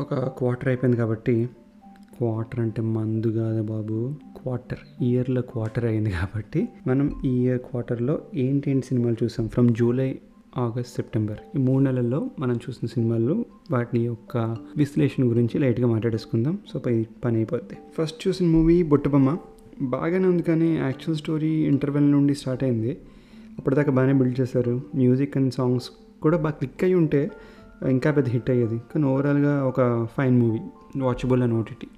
ఒక క్వార్టర్ అయిపోయింది కాబట్టి క్వార్టర్ అంటే మందు కాదు బాబు. క్వార్టర్ ఇయర్లో క్వార్టర్ అయింది కాబట్టి మనం ఈ ఇయర్ క్వార్టర్లో ఏంటి సినిమాలు చూసాం? ఫ్రమ్ జూలై ఆగస్ట్ సెప్టెంబర్ ఈ మూడు నెలల్లో మనం చూసిన సినిమాలు వాటి యొక్క విశ్లేషణ గురించి లైట్గా మాట్లాడేసుకుందాం. సో పై పని అయిపోద్ది. ఫస్ట్ చూసిన మూవీ బొట్టుబొమ్మ. బాగానే ఉంది కానీ యాక్చువల్ స్టోరీ ఇంటర్వెల్ నుండి స్టార్ట్ అయింది. అప్పటిదాకా బాగానే బిల్డ్ చేశారు. మ్యూజిక్ అండ్ సాంగ్స్ కూడా బాగా క్లిక్ అయి ఉంటే ఇంకా పెద్ద హిట్ అయ్యేది. కానీ ఓవరాల్గా ఒక fine movie watchable and OTT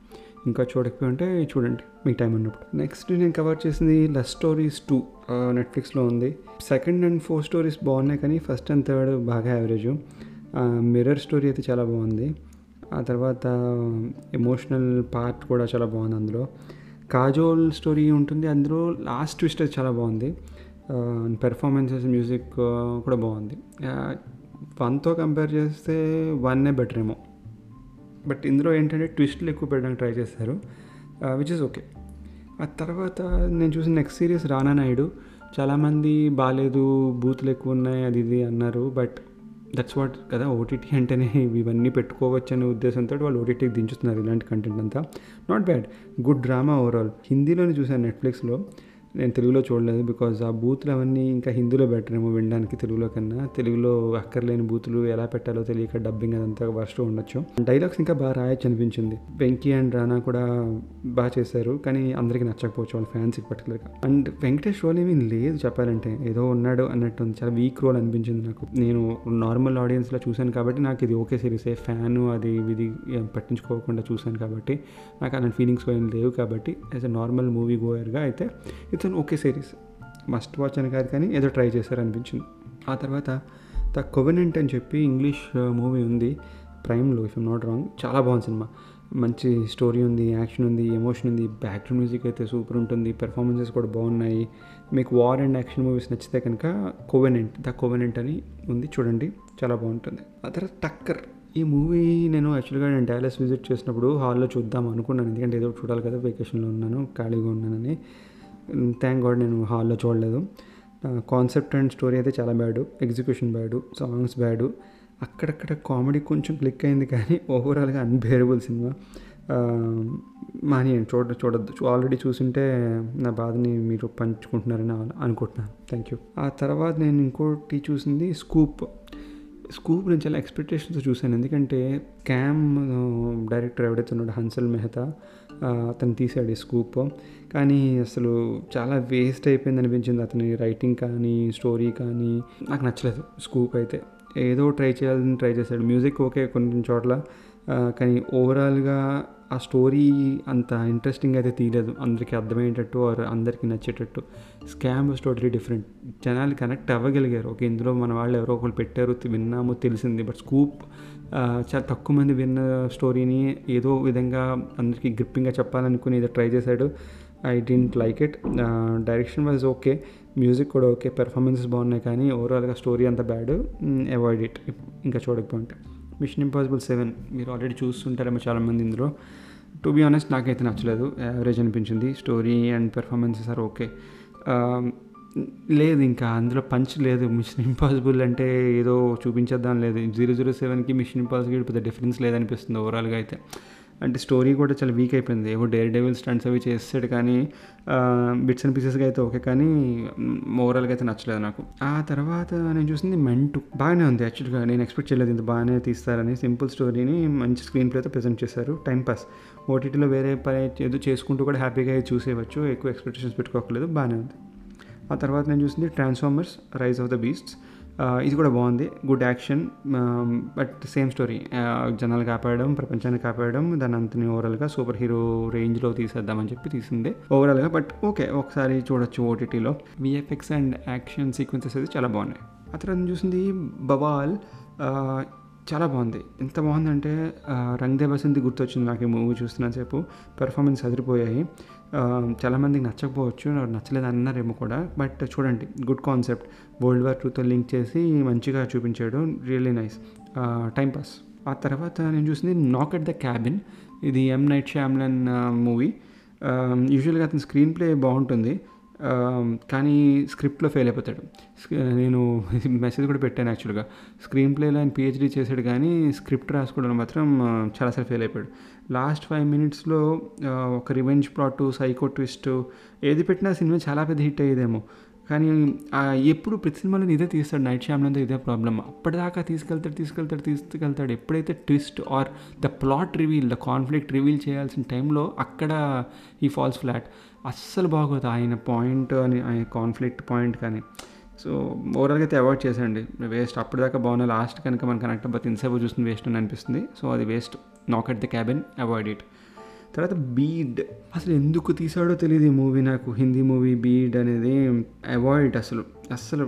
ఇంకా చూడకపోయి ఉంటే చూడండి మీ టైం ఉన్నప్పుడు. నెక్స్ట్ నేను కవర్ చేసింది లవ్ స్టోరీస్ టూ నెట్ఫ్లిక్స్లో ఉంది. సెకండ్ అండ్ ఫోర్ స్టోరీస్ బాగున్నాయి కానీ ఫస్ట్ అండ్ థర్డ్ బాగా యావరేజ్ మిర్రర్ స్టోరీ అయితే చాలా బాగుంది. ఆ తర్వాత ఎమోషనల్ పార్ట్ కూడా చాలా బాగుంది అందులో. కాజోల్ స్టోరీ ఉంటుంది అందులో లాస్ట్ ట్విస్ట్ చాలా బాగుంది. పెర్ఫార్మెన్సెస్ మ్యూజిక్ కూడా బాగుంది. వన్తో కంపేర్ చేస్తే వన్నే బెటర్ ఏమో. బట్ ఇందులో ఏంటంటే ట్విస్ట్లు ఎక్కువ పెట్టడానికి ట్రై చేశారు విచ్ ఇస్ ఓకే ఆ తర్వాత నేను చూసిన నెక్స్ట్ సిరీస్ రానా నాయుడు. చాలామంది బాగాలేదు బూతులు ఎక్కువ ఉన్నాయి అది ఇది అన్నారు బట్ దట్స్ వాట్ కదా ఓటీటీ అంటేనే ఇవన్నీ పెట్టుకోవచ్చు అనే ఉద్దేశంతో వాళ్ళు ఓటీటీకి దించుతున్నారు ఇలాంటి కంటెంట్ అంతా. Not bad good drama overall హిందీలోనే చూశాను నెట్ఫ్లిక్స్లో నేను తెలుగులో చూడలేదు బికాజ్ ఆ బూతులు అవన్నీ ఇంకా హిందీలో బెటర్ ఏమో వినడానికి తెలుగులో కన్నా. తెలుగులో అక్కర్లేని బూతులు ఎలా పెట్టాలో తెలియక డబ్బింగ్ అదంతా వర్స్ట్ ఉండొచ్చు. డైలాగ్స్ ఇంకా బాగా రాయొచ్చు అనిపించింది. వెంకీ అండ్ రానా కూడా బాగా చేశారు కానీ అందరికీ నచ్చకపోవచ్చు వాళ్ళ ఫ్యాన్స్కి పర్టికులర్గా అండ్ వెంకటేష్ రోల్ ఏమీ లేదు చెప్పాలంటే. ఏదో ఉన్నాడు అన్నట్టు ఉంది చాలా వీక్ రోల్ అనిపించింది నాకు. నేను నార్మల్ ఆడియన్స్లో చూశాను కాబట్టి నాకు ఇది ఓకే సిరీస్ ఫ్యాను అది ఇది పట్టించుకోకుండా చూశాను కాబట్టి నాకు అలాంటి ఫీలింగ్స్ ఏం లేవు కాబట్టి యాజ్ అ నార్మల్ మూవీ గోయర్గా అయితే it's an okay series must watch అని కాదు కానీ ఏదో ట్రై చేశారు అనిపించింది. ఆ తర్వాత ద కొవెనెంట్ అని చెప్పి ఇంగ్లీష్ మూవీ ఉంది. ప్రైమ్లో ఇఫ్ ఎమ్ నాట్ రాంగ్ చాలా బాగుంది సినిమా. మంచి స్టోరీ ఉంది యాక్షన్ ఉంది ఎమోషన్ ఉంది బ్యాక్గ్రౌండ్ మ్యూజిక్ అయితే సూపర్ ఉంటుంది పెర్ఫార్మెన్సెస్ కూడా బాగున్నాయి. మీకు వార్ అండ్ యాక్షన్ మూవీస్ నచ్చితే కనుక కోవెనెంట్ ద కోవెనెంట్ అని ఉంది చూడండి. చాలా బాగుంటుంది. ఆ తర్వాత టక్కర్. ఈ మూవీ నేను యాక్చువల్గా నేను డాలస్ విజిట్ చేసినప్పుడు హాల్లో చూద్దాం అనుకున్నాను. ఎందుకంటే ఏదో చూడాలి కదా వెకేషన్లో ఉన్నాను ఖాళీగా ఉన్నానని. థ్యాంక్ గాడ్ నేను హాల్లో చూడలేదు. కాన్సెప్ట్ అండ్ స్టోరీ అయితే చాలా bad. Execution bad. Songs bad. అక్కడక్కడ కామెడీ కొంచెం క్లిక్ అయింది కానీ ఓవరాల్గా అన్బేరబుల్ సినిమా మానేయండి చూడ చూడొద్దు. ఆల్రెడీ చూసింటే నా బాధని మీరు పంచుకుంటున్నారని అనుకుంటున్నాను. థ్యాంక్ యూ ఆ తర్వాత నేను ఇంకోటి చూసింది స్కూప్ స్కూప్ నేను చాలా ఎక్స్పెక్టేషన్స్ చూశాను. ఎందుకంటే క్యామ్ డైరెక్టర్ ఎవడైతే ఉన్నాడు హన్సల్ మెహతా అతను తీసాడు ఈ స్కూప్. కానీ అసలు చాలా వేస్ట్ అయిపోయింది అనిపించింది అతని రైటింగ్ కానీ స్టోరీ కానీ. నాకు నచ్చలేదు స్కూప్ అయితే. ఏదో ట్రై చేయాలని ట్రై చేశాడు. మ్యూజిక్ ఓకే కొన్ని చోట్ల కానీ ఓవరాల్గా ఆ స్టోరీ అంత ఇంట్రెస్టింగ్ అయితే తీయలేదు. అందరికీ అర్థమయ్యేటట్టు ఆర్ అందరికీ నచ్చేటట్టు. స్కామ్ టోటలీ డిఫరెంట్ జనాలు కనెక్ట్ అవ్వగలిగారు. ఓకే ఇందులో మన వాళ్ళు ఎవరో ఒకరు పెట్టారు విన్నాము తెలిసింది. బట్ స్కూప్ చాలా తక్కువ మంది విన్న స్టోరీని ఏదో విధంగా అందరికీ గ్రిప్పింగ్గా చెప్పాలనుకుని ఏదో ట్రై చేశాడు. I didn't like it. Direction wise okay. Music కూడా ఓకే. పెర్ఫార్మెన్సెస్ బాగున్నాయి కానీ ఓవరాల్గా స్టోరీ అంత బ్యాడ్. Avoid it. ఇంకా చూడకపోతే మిషన్ ఇంపాసిబుల్ సెవెన్. మీరు ఆల్రెడీ చూస్తుంటారేమో చాలామంది ఇందులో. టు బి ఆనెస్ట్ నాకైతే నచ్చలేదు. యావరేజ్ అనిపించింది. Story and performances are okay. లేదు ఇంకా అందులో పంచ్ లేదు. మిషన్ ఇంపాసిబుల్ అంటే ఏదో చూపించేద్దాం లేదు. జీరో జీరో సెవెన్కి మిషన్ ఇంపాసిబుల్ పెద్ద డిఫరెన్స్ లేదనిపిస్తుంది ఓవరాల్గా అయితే. అంటే స్టోరీ కూడా చాలా వీక్ అయిపోయింది. ఏవో డేర్ డెవిల్ స్టంట్స్ అవి చేస్తాడు కానీ బిట్స్ అండ్ పీసెస్గా అయితే ఓకే కానీ ఓవరాల్గా అయితే నచ్చలేదు నాకు. ఆ తర్వాత నేను చూసింది మెంటు బాగానే ఉంది యాక్చువల్గా నేను ఎక్స్పెక్ట్ చేయలేదు ఇంత బాగానే తీస్తారని. సింపుల్ స్టోరీని మంచి స్క్రీన్ ప్లేతో ప్రజెంట్ చేశారు టైంపాస్ ఓటీటీలో వేరే పని ఏదో చేసుకుంటూ కూడా హ్యాపీగా చూసేవచ్చు ఎక్కువ ఎక్స్పెక్టేషన్స్ పెట్టుకోకలేదు. బాగానే ఉంది. ఆ తర్వాత నేను చూసింది Transformers Rise of the Beasts ఇది కూడా బాగుంది. Good action but same story జనాలు కాపాడడం ప్రపంచాన్ని కాపాడడం దాని అంతని ఓవరాల్గా సూపర్ హీరో రేంజ్లో తీసేద్దామని చెప్పి తీసింది. ఓవరాల్గా బట్ ఓకే ఒకసారి చూడొచ్చు ఓటీటీలో విఎఫ్ఎక్స్ అండ్ యాక్షన్ సీక్వెన్సెస్ అయితే చాలా బాగున్నాయి. ఆ తర్వాత చూసింది బవాల్ చాలా బాగుంది. ఎంత బాగుందంటే రంగ్దే బసంతి గుర్తొచ్చింది నాకు ఈ మూవీ చూస్తున్నంతసేపు. పెర్ఫార్మెన్స్ అదిరిపోయాయి. చాలామందికి నచ్చకపోవచ్చు నాకు నచ్చలేదు అన్నారేమో కూడా. బట్ చూడండి గుడ్ కాన్సెప్ట్. వరల్డ్ వార్ టూతో లింక్ చేసి మంచిగా చూపించాడు. రియల్లీ నైస్ టైం పాస్ ఆ తర్వాత నేను చూసింది నాక్ ఎట్ ద క్యాబిన్ ఇది ఎం నైట్ శ్యామ్లన్ మూవీ యూజువల్గా అతని స్క్రీన్ ప్లే బాగుంటుంది కానీ స్క్రిప్ట్లో ఫెయిల్ అయిపోతాడు. నేను మెసేజ్ కూడా పెట్టాను యాక్చువల్గా స్క్రీన్ ప్లేలో ఆయన పిహెచ్డీ చేశాడు కానీ స్క్రిప్ట్ రాసుకోవడం మాత్రం చాలాసార్లు ఫెయిల్ అయిపోయాడు. లాస్ట్ ఫైవ్ మినిట్స్లో ఒక రివెంజ్ ప్లాట్ సైకో ట్విస్ట్ ఏది పెట్టినా సినిమా చాలా పెద్ద హిట్ అయ్యేదేమో. కానీ ఎప్పుడు ప్రతి సినిమాలో ఇదే తీస్తాడు నైట్ శ్యామ్లంతా ఇదే ప్రాబ్లమ్ అప్పటిదాకా తీసుకెళ్తాడు తీసుకెళ్తాడు తీసుకెళ్తాడు. ఎప్పుడైతే twist or the plot reveal the conflict reveal చేయాల్సిన టైంలో అక్కడ ఈ ఫాల్స్ ఫ్లాట్ అస్సలు బాగోదు ఆయన పాయింట్ అని ఆయన కాన్ఫ్లిక్ట్ పాయింట్ కానీ. సో ఓవరాల్గా అయితే అవాయిడ్ చేసేయండి. వేస్ట్ అప్పటిదాకా బాగున్నా లాస్ట్ కనుక మనం కనెక్ట్ అవ్వకపోతే ఇన్సేపు చూస్తుంది వేస్ట్ అని అనిపిస్తుంది. సో అది waste knock at the cabin avoid it తర్వాత బీడ్ అసలు ఎందుకు తీసాడో తెలియదు ఈ మూవీ నాకు. హిందీ మూవీ బీడ్ అనేది అవాయిడ్ అసలు. అసలు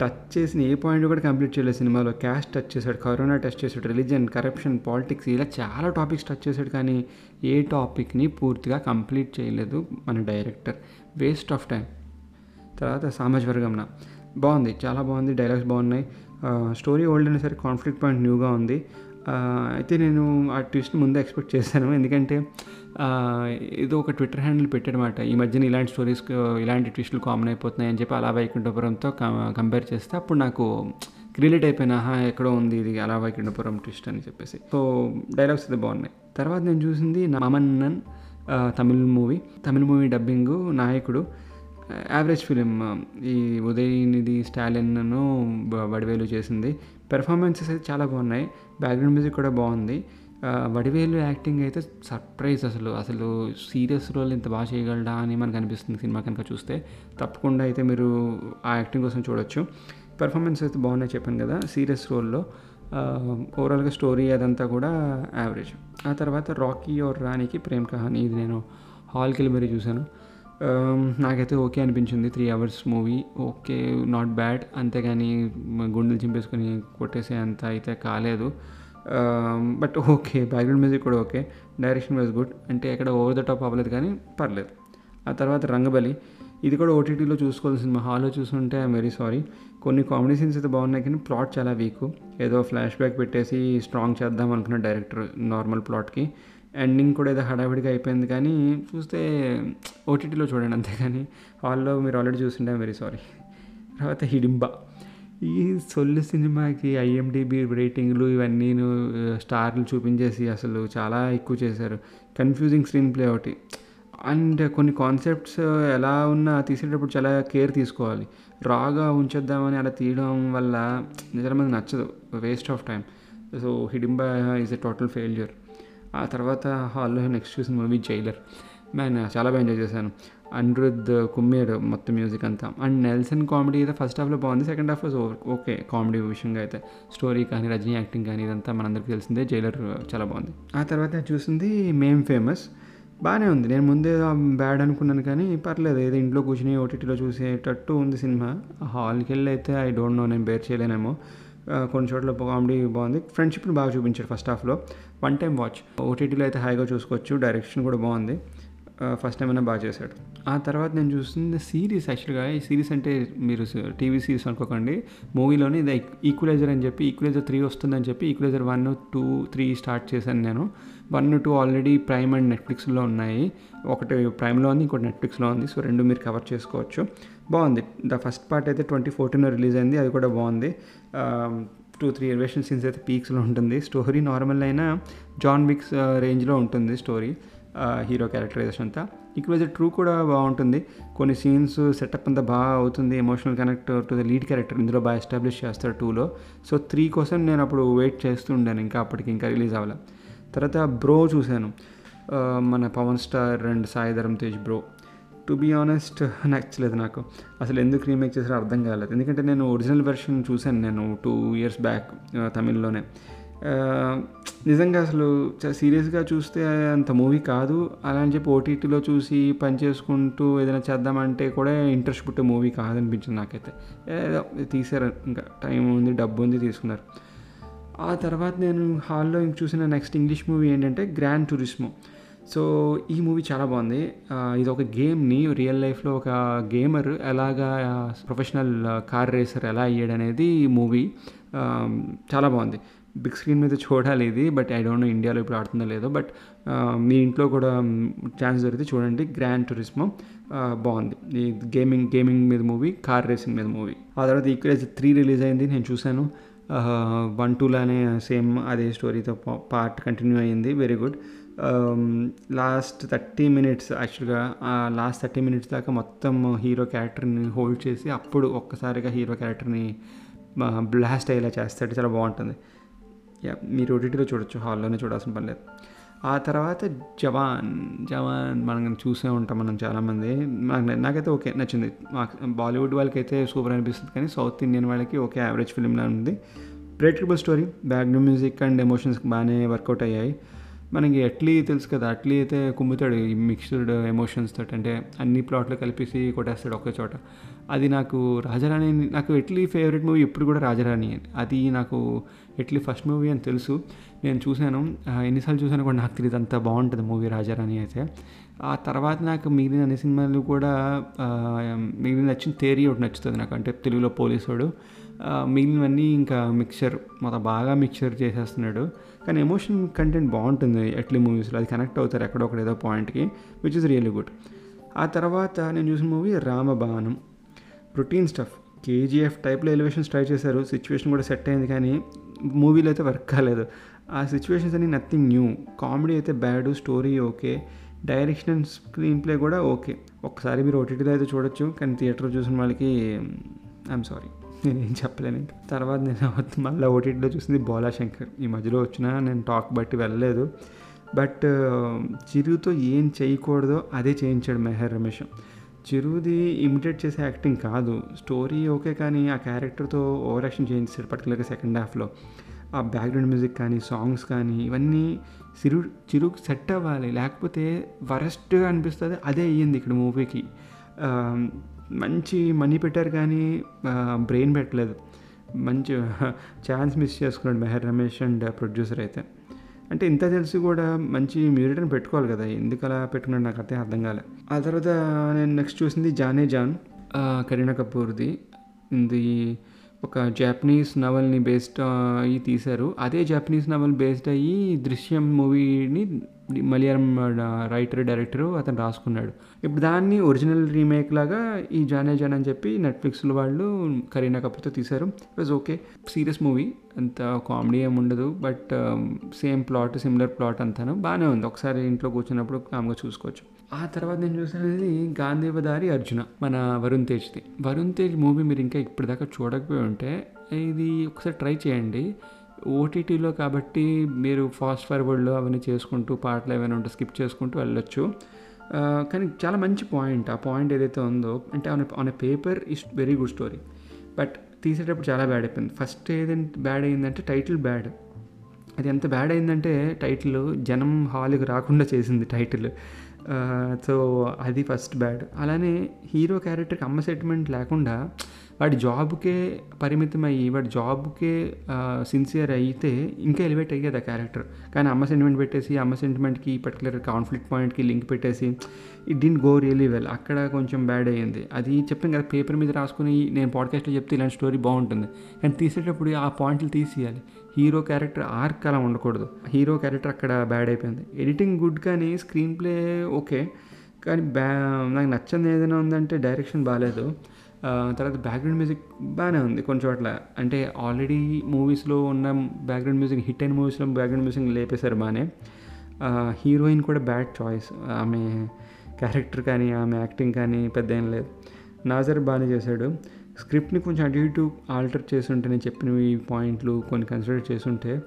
టచ్ చేసిన ఏ పాయింట్ కూడా కంప్లీట్ చేయలేదు సినిమాలో. క్యాస్ట్ టచ్ చేశాడు కరోనా టచ్ చేశాడు రిలీజన్ కరప్షన్ పాలిటిక్స్ ఇలా చాలా టాపిక్స్ టచ్ చేశాడు కానీ ఏ టాపిక్ని పూర్తిగా కంప్లీట్ చేయలేదు మన డైరెక్టర్ వేస్ట్ ఆఫ్ టైం తర్వాత సామాజిక వర్గంన బాగుంది చాలా బాగుంది డైలాగ్స్ బాగున్నాయి. స్టోరీ ఓల్డ్ అయినా సరే కాన్ఫ్లిక్ట్ పాయింట్ న్యూగా ఉంది. అయితే నేను ఆ ట్విస్ట్ ముందే ఎక్స్పెక్ట్ చేశాను. ఎందుకంటే ఏదో ఒక ట్విట్టర్ హ్యాండిల్ పెట్టాడనమాట ఈ మధ్యన ఇలాంటి స్టోరీస్ ఇలాంటి ట్విస్టులు కామన్ అయిపోతున్నాయి అని చెప్పి అలా వైకుంఠపురంతో కంపేర్ చేస్తే అప్పుడు నాకు రిలేట్ అయిపోయినా ఎక్కడో ఉంది ఇది అలా వైకుంఠపురం ట్విస్ట్ అని చెప్పేసి. సో డైలాగ్స్ అయితే బాగున్నాయి. తర్వాత నేను చూసింది Maamannan Tamil movie. Tamil movie dubbing Nayakudu. Average film uh, ఈ ఉదయనిధి స్టాలిన్ను వడివేలు చేసింది. పెర్ఫార్మెన్సెస్ అయితే చాలా బాగున్నాయి. బ్యాక్గ్రౌండ్ మ్యూజిక్ కూడా బాగుంది. వడివేలు యాక్టింగ్ అయితే సర్ప్రైజ్ అసలు. అసలు సీరియస్ రోల్ ఇంత బాగా చేయగలడా అని మనకు అనిపిస్తుంది సినిమా కనుక చూస్తే. తప్పకుండా అయితే మీరు ఆ యాక్టింగ్ కోసం చూడొచ్చు. పెర్ఫార్మెన్స్ అయితే బాగున్నాయి చెప్పాను కదా సీరియస్ రోల్లో ఓవరాల్గా స్టోరీ అదంతా కూడా యావరేజ్ ఆ తర్వాత రాకీ ఓర్ రాణికి ప్రేమ్ కహాని. ఇది నేను హాల్కి వెళ్ళి మరీ చూశాను. Um, నాకైతే ఓకే అనిపించింది. Three hours movie. Okay not bad అంతేగాని గుండెలు చింపేసుకొని కొట్టేసే అంత అయితే కాలేదు. Um, but okay background music కూడా ఓకే. డైరెక్షన్ వాజ్ గుడ్ అంటే ఎక్కడ ఓవర్ ద టాప్ అవ్వలేదు కానీ పర్లేదు. ఆ తర్వాత రంగబలి. ఇది కూడా ఓటీటీలో చూసుకోవాల్సిన సినిమా. హాల్లో చూసుంటే ఐఎమ్ వెరీ సారీ కొన్ని కామెడీ సీన్స్ అయితే బాగున్నాయి కానీ ప్లాట్ చాలా వీక్ ఏదో ఫ్లాష్ బ్యాక్ పెట్టేసి స్ట్రాంగ్ చేద్దాం అనుకున్న డైరెక్టర్ నార్మల్ ప్లాట్కి ఎండింగ్ కూడా ఏదో హడావిడిగా అయిపోయింది కానీ చూస్తే ఓటీటీలో చూడండి అంతేగాని హాల్లో మీరు ఆల్రెడీ చూసింటే వెరీ సారీ తర్వాత హిడింబా. ఈ సొల్లు సినిమాకి ఐఎండిబి రేటింగ్లు ఇవన్నీ స్టార్లు చూపించేసి అసలు చాలా ఎక్కువ చేశారు. కన్ఫ్యూజింగ్ స్క్రీన్ ప్లే ఒకటి. అండ్ కొన్ని కాన్సెప్ట్స్ ఎలా ఉన్నా తీసేటప్పుడు చాలా కేర్ తీసుకోవాలి. రాగా ఉంచేద్దామని అలా తీయడం వల్ల నిజంగా నచ్చదు. Waste of time so Hidimbha is a total failure ఆ తర్వాత హాల్లో నెక్స్ట్ చూసిన మూవీ జైలర్. మ్యాన్ చాలా బాగా ఎంజాయ్ చేశాను. అనిరుద్ కుమ్మేర్ మొత్తం మ్యూజిక్ అంతా. అండ్ నెల్సన్ కామెడీ అయితే ఫస్ట్ హాఫ్లో బాగుంది సెకండ్ హాఫ్ ఓకే కామెడీ విషయంగా అయితే. స్టోరీ కానీ రజనీ యాక్టింగ్ కానీ ఇదంతా మనందరికీ తెలిసిందే జైలర్ చాలా బాగుంది. ఆ తర్వాత చూసింది మేం ఫేమస్. బాగానే ఉంది. నేను ముందే బ్యాడ్ అనుకున్నాను కానీ పర్లేదు. ఏదో ఇంట్లో కూర్చుని ఓటీటీలో చూసేటట్టు ఉంది సినిమా. హాల్కి వెళ్ళి అయితే ఐ డోంట్ నో నేను బేర్ చేయలేనేమో. కొన్ని చోట్ల కామెడీ బాగుంది. ఫ్రెండ్షిప్ని బాగా చూపించారు ఫస్ట్ హాఫ్లో వన్ టైం వాచ్ ఓటీటీలో అయితే హాయిగా చూసుకోవచ్చు. డైరెక్షన్ కూడా బాగుంది. ఫస్ట్ టైం అయినా బాగా చేశాడు. ఆ తర్వాత నేను చూస్తుంది సిరీస్ యాక్చువల్గా ఈ సిరీస్ అంటే మీరు టీవీ సిరీస్ అనుకోకండి. మూవీలోనే ఇది ఈక్వలైజర్ అని చెప్పి ఈక్వలైజర్ త్రీ వస్తుందని చెప్పి Equalizer one two three start చేశాను నేను. One two already Prime and నెట్ఫ్లిక్స్లో ఉన్నాయి. ఒకటి ప్రైమ్లో ఉంది ఇంకోటి నెట్ఫ్లిక్స్లో ఉంది. సో రెండు మీరు కవర్ చేసుకోవచ్చు. బాగుంది. ద ఫస్ట్ పార్ట్ అయితే ట్వంటీ ఫోర్టీన్లో రిలీజ్ అయింది. అది కూడా బాగుంది. టూ త్రీ ఎలివేషన్ సీన్స్ అయితే పీక్స్లో ఉంటుంది. స్టోరీ నార్మల్ అయినా జాన్ విక్స్ రేంజ్లో ఉంటుంది స్టోరీ హీరో క్యారెక్టరైజేషన్ అంతా. ఈక్వలైజర్ ట్రూ కూడా బాగుంటుంది. కొన్ని సీన్స్ సెటప్ అంతా బాగా అవుతుంది. Emotional connect to the lead character ఇందులో బాగా ఎస్టాబ్లిష్ చేస్తారు టూలో సో త్రీ కోసం నేను అప్పుడు వెయిట్ చేస్తూ ఉండాను. ఇంకా అప్పటికి ఇంకా రిలీజ్ అవ్వాలి. తర్వాత బ్రో చూశాను. మన Pawan star and Sai Dharam Tej Bro to be honest నచ్చలేదు నాకు అసలు ఎందుకు రీమేక్ చేసారో అర్థం కాలేదు. ఎందుకంటే నేను ఒరిజినల్ వెర్షన్ చూశాను నేను టూ ఇయర్స్ బ్యాక్ తమిళ్ళోనే. నిజంగా అసలు సీరియస్గా చూస్తే అంత మూవీ కాదు. అలా అని చెప్పి ఓటీటీలో చూసి పని చేసుకుంటూ ఏదైనా చేద్దామంటే కూడా ఇంట్రెస్ట్ పుట్టే మూవీ కాదనిపించింది నాకైతే. తీసారు ఇంకా టైం ఉంది డబ్బు ఉంది తీసుకున్నారు. ఆ తర్వాత నేను హాల్లో ఇంక చూసిన నెక్స్ట్ ఇంగ్లీష్ మూవీ ఏంటంటే గ్రాండ్ టూరిస్మో సో ఈ మూవీ చాలా బాగుంది. ఇది ఒక గేమ్ని రియల్ లైఫ్లో ఒక గేమర్ ఎలాగా ప్రొఫెషనల్ కార్ రేసర్ ఎలా అయ్యాడు అనేది ఈ మూవీ చాలా బాగుంది. బిగ్ స్క్రీన్ మీద చూడాలి ఇది బట్ ఐ డోంట్ నో ఇండియాలో ఇప్పుడు ఆడుతుందో లేదో బట్ మీ ఇంట్లో కూడా ఛాన్స్ దొరికితే చూడండి. గ్రాండ్ టూరిస్మో బాగుంది. ఈ గేమింగ్ గేమింగ్ మీద మూవీ కార్ రేసింగ్ మీద మూవీ. ఆ తర్వాత ఈక్వలేజ్ త్రీ రిలీజ్ అయింది నేను చూశాను. వన్ టూలానే సేమ్ అదే స్టోరీతో పార్ట్ కంటిన్యూ అయ్యింది. Very good last thirty minutes యాక్చువల్గా లాస్ట్ థర్టీ మినిట్స్ దాకా మొత్తం హీరో క్యారెక్టర్ని హోల్డ్ చేసి అప్పుడు ఒక్కసారిగా హీరో క్యారెక్టర్ని బ్లాస్ట్ అయ్యేలా చేస్తాడు చాలా బాగుంటుంది. యా మీరు ఓటీటీలో చూడొచ్చు. హాల్లోనే చూడాల్సిన పని లేదు. ఆ తర్వాత జవాన్ జవాన్ మనం చూసే ఉంటాం మనం చాలామంది. నాకు నాకైతే ఓకే నచ్చింది. మాకు బాలీవుడ్ వాళ్ళకైతే సూపర్ అనిపిస్తుంది కానీ సౌత్ ఇండియన్ వాళ్ళకి ఓకే యావరేజ్ ఫిలింలా ఉంది. Predictable story background music and emotions బాగానే వర్కౌట్ అయ్యాయి. మనకి అట్లీ తెలుసు కదా అట్లీ అయితే కుమ్ముతాడు ఈ మిక్స్డ్ ఎమోషన్స్ తోటి. అంటే అన్ని ప్లాట్లు కలిపేసి కొట్టేస్తాడు ఒకే చోట. అది నాకు రాజరాణి నాకు ఎట్లీ ఫేవరెట్ మూవీ ఇప్పుడు కూడా రాజరాణి అది నాకు ఎట్లీ ఫస్ట్ మూవీ అని తెలుసు. నేను చూశాను. ఎన్నిసార్లు చూసాను కూడా నాకు తెలియదు అంత బాగుంటుంది మూవీ రాజారాణి అయితే. ఆ తర్వాత నాకు మిగిలిన అన్ని సినిమాలు కూడా మిగిలిన నచ్చిన థేరీ ఒకటి నచ్చుతుంది నాకు. అంటే తెలుగులో పోలీసోడు. మిగిలినవన్నీ ఇంకా మిక్చర్ మొత్తం బాగా మిక్చర్ చేసేస్తున్నాడు. కానీ ఎమోషన్ కంటెంట్ బాగుంటుంది ఎట్లీ మూవీస్లో. అది కనెక్ట్ అవుతారు ఎక్కడో ఒకటి ఏదో పాయింట్కి విచ్ ఇస్ రియల్లీ గుడ్ ఆ తర్వాత నేను చూసిన movie Ramabanam. Routine stuff. KGF టైప్లో ఎలివేషన్స్ ట్రై చేశారు. సిచ్యువేషన్ కూడా సెట్ అయింది కానీ మూవీలో అయితే వర్క్ కాలేదు. ఆ సిచ్యువేషన్స్ అన్ని నథింగ్ న్యూ. కామెడీ అయితే bad story okay. Direction and screenplay కూడా ఓకే. ఒకసారి మీరు ఓటీటీలో అయితే చూడొచ్చు. కానీ థియేటర్ చూసిన వాళ్ళకి ఐఎమ్ సారీ నేను ఏం చెప్పలేను. ఇంకా తర్వాత నేను మళ్ళీ ఓటీటీలో చూసింది బోలా శంకర్ ఈ మధ్యలో వచ్చిన నేను టాక్ బట్టి వెళ్ళలేదు. బట్ చిరుతో ఏం చేయకూడదో అదే చేయించాడు మెహర్ రమేష్. చిరుది ఇమిటేట్ చేసే యాక్టింగ్ కాదు. స్టోరీ ఓకే కానీ ఆ క్యారెక్టర్తో ఓవర్ యాక్షన్ చేయించాడు పర్టికులర్గా సెకండ్ హాఫ్లో. ఆ బ్యాక్గ్రౌండ్ మ్యూజిక్ కానీ సాంగ్స్ కానీ ఇవన్నీ చిరు చిరుకు సెట్ అవ్వాలి. లేకపోతే వరస్ట్ అనిపిస్తుంది. అదే అయ్యింది ఇక్కడ మూవీకి. మంచి మనీ పెట్టారు కానీ బ్రెయిన్ పెట్టలేదు. మంచి ఛాన్స్ మిస్ చేసుకున్నాడు మెహర్ రమేష్ అండ్ ప్రొడ్యూసర్ అయితే. అంటే ఇంత తెలిసి కూడా మంచి మ్యూరిటర్ని పెట్టుకోవాలి కదా ఎందుకు అలా పెట్టుకున్నాడు నాకు అయితే అర్థం కాలే. ఆ తర్వాత నేను నెక్స్ట్ చూసింది జానే జాన్ కరీనా కపూర్ది. ఇది ఒక జాపనీస్ నవల్ని బేస్డ్ అయ్యి తీశారు. అదే జాపనీస్ నవల్ బేస్డ్ అయ్యి దృశ్యం మూవీని మలయాళం రైటర్ డైరెక్టర్ అతను రాసుకున్నాడు. ఇప్పుడు దాన్ని ఒరిజినల్ రీమేక్ లాగా ఈ జానే జాన్ అని చెప్పి నెట్ఫ్లిక్స్లో వాళ్ళు కరీనా కపూర్తో తీశారు. It was okay. Serious movie. అంత కామెడీ ఏమి ఉండదు. But same plot similar plot అంతాను. బాగానే ఉంది. ఒకసారి ఇంట్లో కూర్చున్నప్పుడు కామ్గా చూసుకోవచ్చు. ఆ తర్వాత నేను చూసినది గాంధీవదారి అర్జున మన వరుణ్ తేజ్ది. వరుణ్ తేజ్ మూవీ మీరు ఇంకా ఇప్పటిదాకా చూడకపోయి ఉంటే ఇది ఒకసారి ట్రై చేయండి. ఓటీటీలో కాబట్టి మీరు ఫాస్ట్ ఫార్వర్డ్లో అవన్నీ చేసుకుంటూ పాటలు ఏమైనా ఉంటే స్కిప్ చేసుకుంటూ వెళ్ళొచ్చు. కానీ చాలా మంచి పాయింట్. ఆ పాయింట్ ఏదైతే ఉందో అంటే on on a paper is very good story but తీసేటప్పుడు చాలా బ్యాడ్ అయిపోయింది. ఫస్ట్ ఏదంటే బ్యాడ్ అయిందంటే టైటిల్ బ్యాడ్ అది ఎంత బ్యాడ్ అయిందంటే టైటిల్ జనం హాల్కి రాకుండా చేసింది టైటిల్ సో అది ఫస్ట్ బ్యాడ్ అలానే హీరో క్యారెక్టర్కి అమ్మ సెటిల్మెంట్ లేకుండా వాడి జాబ్కే పరిమితం అయ్యి వాడి జాబ్కే సిన్సియర్ అయితే ఇంకా ఎలివేట్ అయ్యేది ఆ క్యారెక్టర్ కానీ అమ్మ సెంటిమెంట్ పెట్టేసి అమ్మ సెంటిమెంట్కి పర్టికులర్ కాన్ఫ్లిక్ట్ పాయింట్కి లింక్ పెట్టేసి it didn't go really well అక్కడ కొంచెం బ్యాడ్ అయ్యింది. అది చెప్పాను కదా పేపర్ మీద రాసుకుని నేను పాడ్కాస్ట్లో చెప్తే ఇలాంటి స్టోరీ బాగుంటుంది. కానీ తీసేటప్పుడు ఆ పాయింట్లు తీసేయాలి. హీరో క్యారెక్టర్ ఆర్క్ అలా ఉండకూడదు. హీరో క్యారెక్టర్ అక్కడ బ్యాడ్ అయిపోయింది. ఎడిటింగ్ గుడ్ కానీ స్క్రీన్ ప్లే ఓకే కానీ బ్యా నాకు నచ్చని ఏదైనా ఉందంటే డైరెక్షన్ బాగాలేదు తర్వాత బ్యాక్గ్రౌండ్ మ్యూజిక్ బాగానే ఉంది కొన్ని చోట్ల అంటే ఆల్రెడీ మూవీస్లో ఉన్న బ్యాక్గ్రౌండ్ మ్యూజిక్ హిట్ అయిన మూవీస్లో బ్యాక్గ్రౌండ్ మ్యూజిక్ లేపేశారు బాగానే హీరోయిన్ కూడా బ్యాడ్ చాయిస్ ఆమె క్యారెక్టర్ కానీ ఆమె యాక్టింగ్ కానీ పెద్ద ఏం లేదు. నాజర్ బాగానే చేశాడు. స్క్రిప్ట్ని కొంచెం అటు ఇటు ఆల్టర్ ఉంటే నేను చెప్పినవి పాయింట్లు కొన్ని కన్సిడర్ చేస్తుంటే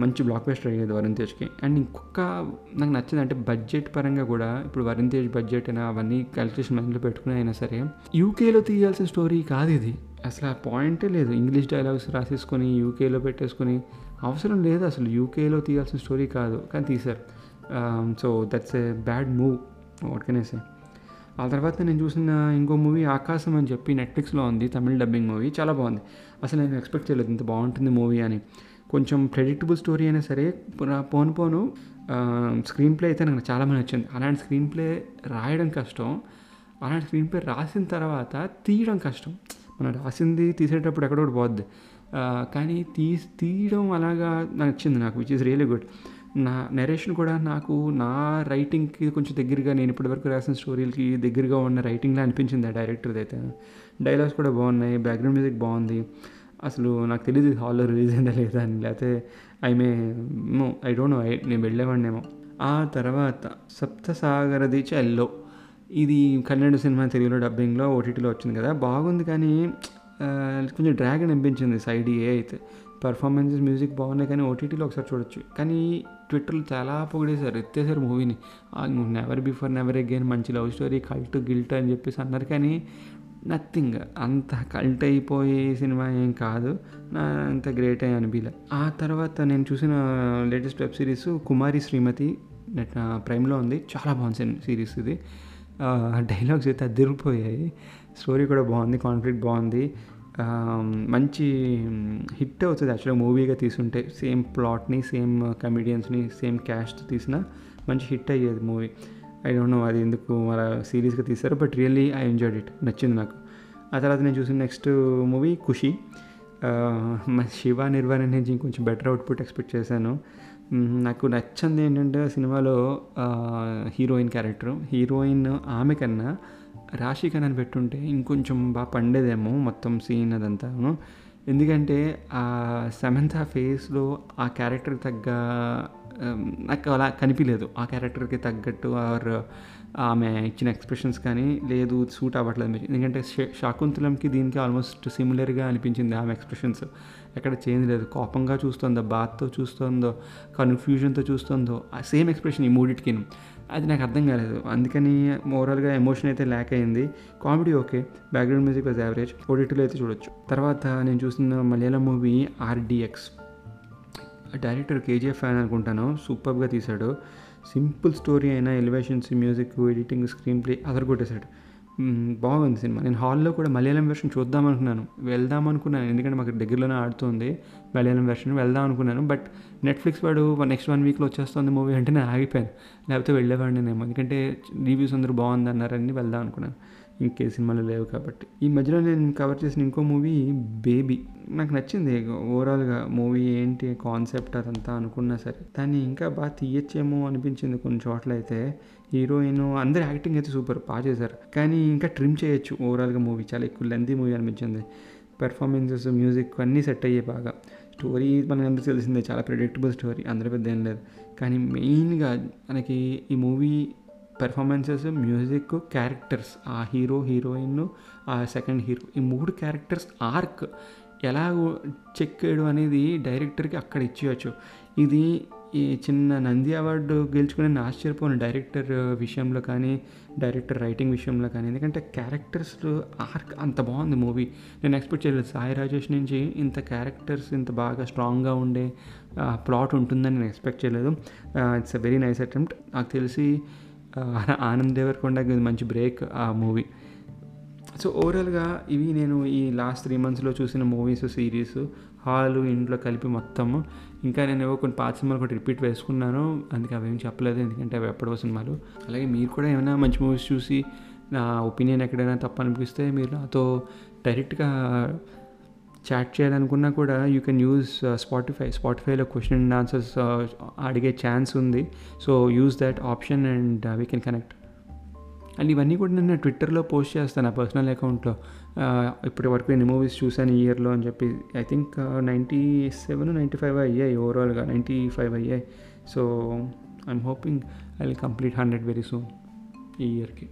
మంచి బ్లాక్ బస్టర్ అయ్యేది వరుణ్ తేజ్కి. అండ్ ఇంకొక నాకు నచ్చింది అంటే బడ్జెట్ పరంగా కూడా ఇప్పుడు వరుణ్ తేజ్ బడ్జెట్ అయినా అవన్నీ క్యాలిక్యులేషన్ మైండ్లో పెట్టుకుని అయినా సరే యూకేలో తీయాల్సిన స్టోరీ కాదు ఇది. అసలు ఆ పాయింటే లేదు. ఇంగ్లీష్ డైలాగ్స్ రాసేసుకొని యూకేలో పెట్టేసుకొని అవసరం లేదు అసలు యూకేలో తీయాల్సిన స్టోరీ కాదు. కానీ తీశారు. So that's a bad move ఒకటికనేసే ఆ తర్వాత నేను చూసిన ఇంకో మూవీ ఆకాశం అని చెప్పి నెట్ఫ్లిక్స్లో ఉంది తమిళ డబ్బింగ్ మూవీ చాలా బాగుంది. అసలు నేను ఎక్స్పెక్ట్ చేయలేదు ఇంత బాగుంటుంది మూవీ అని. కొంచెం ప్రెడిక్టబుల్ స్టోరీ అయినా సరే పోను పోను స్క్రీన్ ప్లే అయితే నాకు చాలా మంది నచ్చింది. అలాంటి స్క్రీన్ ప్లే రాయడం కష్టం. అలాంటి స్క్రీన్ ప్లే రాసిన తర్వాత తీయడం కష్టం. మనం రాసింది తీసేటప్పుడు ఎక్కడో పోద్ది. కానీ తీ తీయడం అలాగా నచ్చింది నాకు విచ్ ఇస్ రియలీ గుడ్ నా నెరేషన్ కూడా నాకు నా రైటింగ్కి కొంచెం దగ్గరగా నేను ఇప్పటివరకు రాసిన స్టోరీలకి దగ్గరగా ఉన్న రైటింగ్లా అనిపించింది ఆ డైరెక్టర్ది అయితే. డైలాగ్స్ కూడా బాగున్నాయి బ్యాక్గ్రౌండ్ మ్యూజిక్ బాగుంది. అసలు నాకు తెలియదు హాల్లో రిలీజ్ అయిందా లేదా అని. లేకపోతే I may know I don't know I నేను వెళ్ళేవాడినేమో. ఆ తర్వాత సప్తసాగరది చెల్లో. ఇది కన్నడ సినిమా తెలుగులో డబ్బింగ్లో ఓటీటీలో వచ్చింది కదా. బాగుంది కానీ కొంచెం డ్రాగన్ అనిపించింది సైడ్ ఏ అయితే. పర్ఫార్మెన్సెస్ మ్యూజిక్ బాగున్నాయి కానీ ఓటీటీలో ఒకసారి చూడొచ్చు. కానీ ట్విట్టర్లో చాలా పొగిడేశారు ఎత్తేసారు మూవీని. నెవర్ బిఫోర్ నెవర్ అగైన్ మంచి లవ్ స్టోరీ కల్ట్ గిల్ట్ అని చెప్పేసి అన్నారు కానీ నథింగ్ అంత కల్ట్ అయిపోయే సినిమా ఏం కాదు. నా అంత గ్రేట్ అయ్యి అనిపించలే ఆ తర్వాత నేను చూసిన latest web series Kumari Srimathi net ప్రైమ్లో ఉంది. చాలా బాగుంది సిరీస్ ఇది. డైలాగ్స్ అయితే అదిరిపోయాయి. స్టోరీ కూడా బాగుంది. కాన్ఫ్లిక్ట్ బాగుంది. మంచి హిట్ అవుతుంది యాక్చువల్గా మూవీగా తీసుంటే. సేమ్ ప్లాట్ని సేమ్ కమెడియన్స్ని సేమ్ క్యాస్ట్ తీసిన మంచి హిట్ అయ్యేది మూవీ ఐ డోంట్ నో అది ఎందుకు అలా సీరియస్గా తీశారు but really I enjoyed it నచ్చింది నాకు. ఆ తర్వాత నేను చూసిన నెక్స్ట్ మూవీ ఖుషి. మ- శివ నిర్వాణ నుంచి ఇంకొంచెం బెటర్ అవుట్పుట్ ఎక్స్పెక్ట్ చేశాను. నాకు నచ్చింది ఏంటంటే సినిమాలో హీరోయిన్ క్యారెక్టర్ హీరోయిన్ ఆమె కన్నా రాశి కన్నా పెట్టుంటే ఇంకొంచెం బాగా పండేదేమో మొత్తం సీన్ అదంతాను. ఎందుకంటే ఆ సమంత ఫేస్లో ఆ క్యారెక్టర్కి తగ్గ నాకు అలా కనిపించలేదు ఆ క్యారెక్టర్కి తగ్గట్టు ఆర్ ఆమె ఇచ్చిన ఎక్స్ప్రెషన్స్ కానీ లేదు సూట్ అవ్వట్లేదు అనిపించింది. ఎందుకంటే శాకుంతలంకి దీనికి ఆల్మోస్ట్ సిమిలర్గా అనిపించింది ఆమె ఎక్స్ప్రెషన్స్. ఎక్కడ చేంజ్ లేదు. కోపంగా చూస్తుందో బాధతో చూస్తుందో కన్ఫ్యూజన్తో చూస్తుందో ఆ సేమ్ ఎక్స్ప్రెషన్ ఈ మూడిటికి అది నాకు అర్థం కాలేదు. అందుకని ఓవరాల్గా ఎమోషన్ అయితే ల్యాక్ అయింది. Comedy okay background music was average ఓడిటీలో అయితే చూడొచ్చు. తర్వాత నేను చూసిన Malayalam movie RDX director KGF fan అనుకుంటాను. సూపర్గా తీశాడు. సింపుల్ స్టోరీ అయినా elevations music editing screenplay అదర్ కొట్టేశాడు బాగుంది సినిమా. నేను హాల్లో కూడా మలయాళం వెర్షన్ చూద్దాం అనుకున్నాను వెళ్దాం అనుకున్నాను. ఎందుకంటే మాకు దగ్గరలోనే ఆడుతుంది మలయాళం వెర్షన్ వెళ్దాం అనుకున్నాను. బట్ నెట్ఫ్లిక్స్ వాడు నెక్స్ట్ వన్ వీక్లో వచ్చేస్తుంది మూవీ అంటే నేను ఆగిపోయాను. లేకపోతే వెళ్ళేవాడిని నేను ఎందుకంటే రివ్యూస్ అందరూ బాగుంది అన్నారని వెళ్దాం అనుకున్నాను. ఇంకే సినిమాలు లేవు కాబట్టి. ఈ మధ్యలో నేను కవర్ చేసిన ఇంకో మూవీ బేబీ నాకు నచ్చింది. ఓవరాల్గా మూవీ ఏంటి కాన్సెప్ట్ అదంతా అనుకున్నా సరే. దాన్ని ఇంకా బాగా తీయచ్చేమో అనిపించింది కొన్ని చోట్ల అయితే హీరోయిన్ అందరి యాక్టింగ్ అయితే సూపర్ బాగా చేశారు. కానీ ఇంకా ట్రిమ్ చేయొచ్చు. ఓవరాల్గా మూవీ చాలా ఎక్కువ లెంతీ మూవీ అనిపించింది. పెర్ఫార్మెన్సెస్ మ్యూజిక్ అన్నీ సెట్ అయ్యాయి బాగా. స్టోరీ మనకి అందరికీ తెలిసిందే చాలా ప్రిడిక్టబుల్ స్టోరీ అందరి పెద్ద ఏం లేదు. కానీ మెయిన్గా మనకి ఈ మూవీ పెర్ఫార్మెన్సెస్ మ్యూజిక్ క్యారెక్టర్స్ ఆ హీరో హీరోయిన్ ఆ సెకండ్ హీరో ఈ మూడు క్యారెక్టర్స్ ఆర్క్ ఎలా చేయడం అనేది డైరెక్టర్కి అక్కడ ఇచ్చేయచ్చు. ఇది ఈ చిన్న నంది అవార్డు గెలుచుకునే నేను ఆశ్చర్యపోను. డైరెక్టర్ విషయంలో కానీ డైరెక్టర్ రైటింగ్ విషయంలో కానీ. ఎందుకంటే క్యారెక్టర్స్ ఆర్క్ అంత బాగుంది మూవీ. నేను ఎక్స్పెక్ట్ చేయలేదు. సాయి రాజేష్ నుంచి ఇంత క్యారెక్టర్స్ ఇంత బాగా స్ట్రాంగ్గా ఉండే ప్లాట్ ఉంటుందని నేను ఎక్స్పెక్ట్ చేయలేదు. It's a very nice attempt. నాకు తెలిసి ఆనంద్ దేవరకొండకి మంచి బ్రేక్ ఆ మూవీ. సో ఓవరాల్గా ఇవి నేను ఈ లాస్ట్ త్రీ మంత్స్లో చూసిన మూవీస్ సిరీస్ హాలు ఇంట్లో కలిపి మొత్తము. ఇంకా నేను ఏవో కొన్ని పాత సినిమాలు కూడా రిపీట్ వేసుకున్నాను. అందుకే అవేం చెప్పలేదు ఎందుకంటే అవి ఎప్పుడో సినిమాలు. అలాగే మీరు కూడా ఏమైనా మంచి మూవీస్ చూసి నా ఒపీనియన్ ఎక్కడైనా తప్పు అనిపిస్తే మీరు నాతో డైరెక్ట్గా చాట్ చేయాలనుకున్నా కూడా యూ కెన్ యూజ్ స్పాటిఫై స్పాటిఫైలో క్వశ్చన్ అండ్ ఆన్సర్స్ అడిగే ఛాన్స్ ఉంది. So use that option and we can connect and ఇవన్నీ కూడా నేను ట్విట్టర్లో పోస్ట్ చేస్తాను నా పర్సనల్ అకౌంట్లో. ఇప్పటి వరకు ఎన్ని మూవీస్ చూశాను ఈ ఇయర్లో అని చెప్పి. I think ninety seven ninety five అయ్యాయి ఓవరాల్గా నైంటీ ఫైవ్ అయ్యాయి. So I'm hoping I will complete hundred very soon ఈ ఇయర్కి.